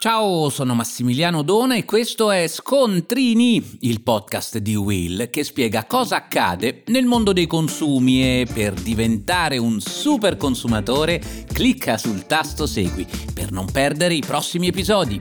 Ciao, sono Massimiliano Dona e questo è Scontrini, il podcast di Will che spiega cosa accade nel mondo dei consumi e per diventare un super consumatore clicca sul tasto Segui per non perdere i prossimi episodi.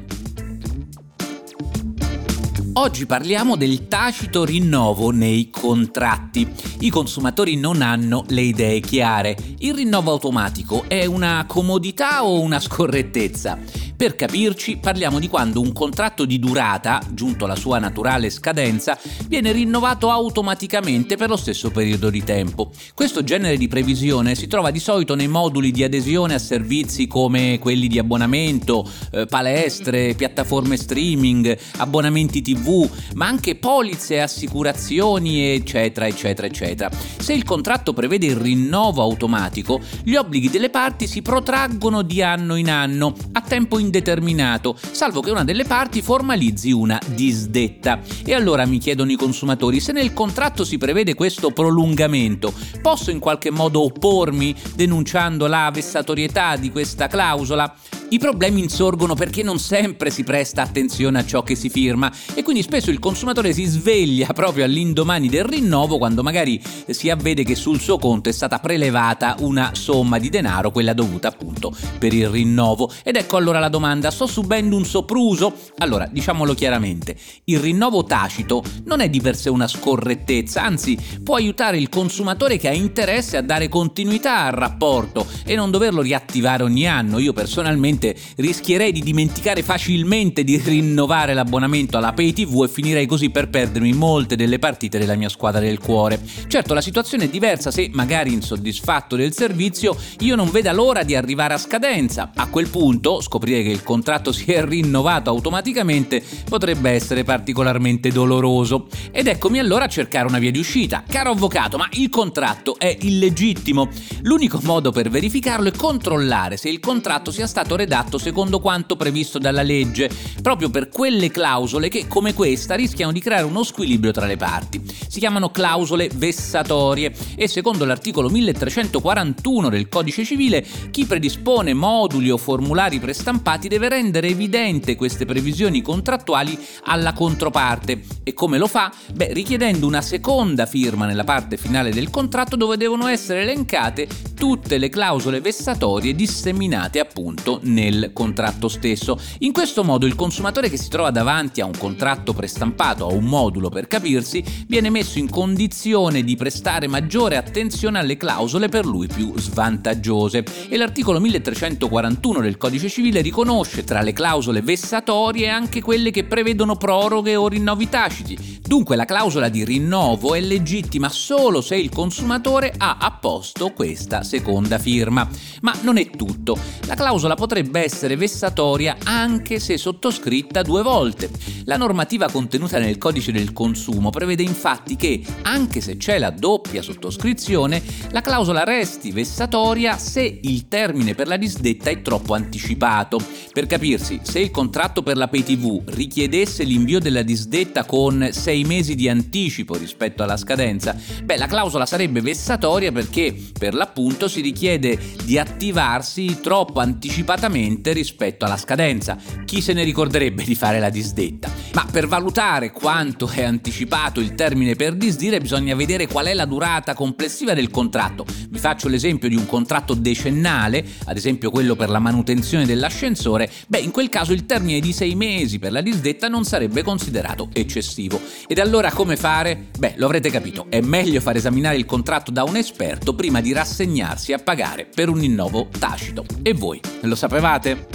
Oggi parliamo del tacito rinnovo nei contratti. I consumatori non hanno le idee chiare. Il rinnovo automatico è una comodità o una scorrettezza? Per capirci, parliamo di quando un contratto di durata, giunto alla sua naturale scadenza, viene rinnovato automaticamente per lo stesso periodo di tempo. Questo genere di previsione si trova di solito nei moduli di adesione a servizi come quelli di abbonamento, eh, palestre, piattaforme streaming, abbonamenti TV, ma anche polizze, assicurazioni, eccetera, eccetera, eccetera. Se il contratto prevede il rinnovo automatico, gli obblighi delle parti si protraggono di anno in anno, a tempo indeterminato indeterminato, salvo che una delle parti formalizzi una disdetta. E allora mi chiedono i consumatori, se nel contratto si prevede questo prolungamento, posso in qualche modo oppormi denunciando la vessatorietà di questa clausola? I problemi insorgono perché non sempre si presta attenzione a ciò che si firma e quindi spesso il consumatore si sveglia proprio all'indomani del rinnovo quando magari si avvede che sul suo conto è stata prelevata una somma di denaro, quella dovuta appunto per il rinnovo. Ed ecco allora la domanda, sto subendo un sopruso? Allora, diciamolo chiaramente, il rinnovo tacito non è di per sé una scorrettezza, anzi può aiutare il consumatore che ha interesse a dare continuità al rapporto e non doverlo riattivare ogni anno. Io personalmente probabilmente rischierei di dimenticare facilmente di rinnovare l'abbonamento alla Pay TV e finirei così per perdermi molte delle partite della mia squadra del cuore. Certo, la situazione è diversa se, magari insoddisfatto del servizio, io non veda l'ora di arrivare a scadenza. A quel punto, scoprire che il contratto si è rinnovato automaticamente potrebbe essere particolarmente doloroso. Ed eccomi allora a cercare una via di uscita. Caro avvocato, ma il contratto è illegittimo. L'unico modo per verificarlo è controllare se il contratto sia stato redatto redatto secondo quanto previsto dalla legge, proprio per quelle clausole che, come questa, rischiano di creare uno squilibrio tra le parti. Si chiamano clausole vessatorie e secondo l'articolo 1341 del Codice civile, chi predispone moduli o formulari prestampati deve rendere evidente queste previsioni contrattuali alla controparte. E come lo fa? Beh, richiedendo una seconda firma nella parte finale del contratto dove devono essere elencate tutte le clausole vessatorie disseminate appunto nel contratto stesso. In questo modo il consumatore che si trova davanti a un contratto prestampato, a un modulo per capirsi, viene messo in condizione di prestare maggiore attenzione alle clausole per lui più svantaggiose e l'articolo 1341 del Codice civile riconosce tra le clausole vessatorie anche quelle che prevedono proroghe o rinnovi taciti. Dunque la clausola di rinnovo è legittima solo se il consumatore ha apposto questa seconda firma. Ma non è tutto. La clausola potrebbe essere vessatoria anche se sottoscritta due volte. La normativa contenuta nel codice del consumo prevede infatti che, anche se c'è la doppia sottoscrizione, la clausola resti vessatoria se il termine per la disdetta è troppo anticipato. Per capirsi, se il contratto per la PayTV richiedesse l'invio della disdetta con sei mesi di anticipo rispetto alla scadenza, beh, la clausola sarebbe vessatoria perché, per l'appunto, punto si richiede di attivarsi troppo anticipatamente rispetto alla scadenza. Chi se ne ricorderebbe di fare la disdetta? Ma per valutare quanto è anticipato il termine per disdire bisogna vedere qual è la durata complessiva del contratto. Vi faccio l'esempio di un contratto decennale, ad esempio quello per la manutenzione dell'ascensore, beh in quel caso il termine di sei mesi per la disdetta non sarebbe considerato eccessivo. Ed allora come fare? Beh, lo avrete capito, è meglio far esaminare il contratto da un esperto prima di rassegnare impegnarsi a pagare per un rinnovo tacito. E voi, lo sapevate?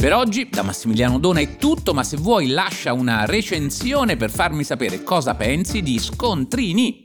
Per oggi da Massimiliano Dona è tutto, ma se vuoi lascia una recensione per farmi sapere cosa pensi di Scontrini.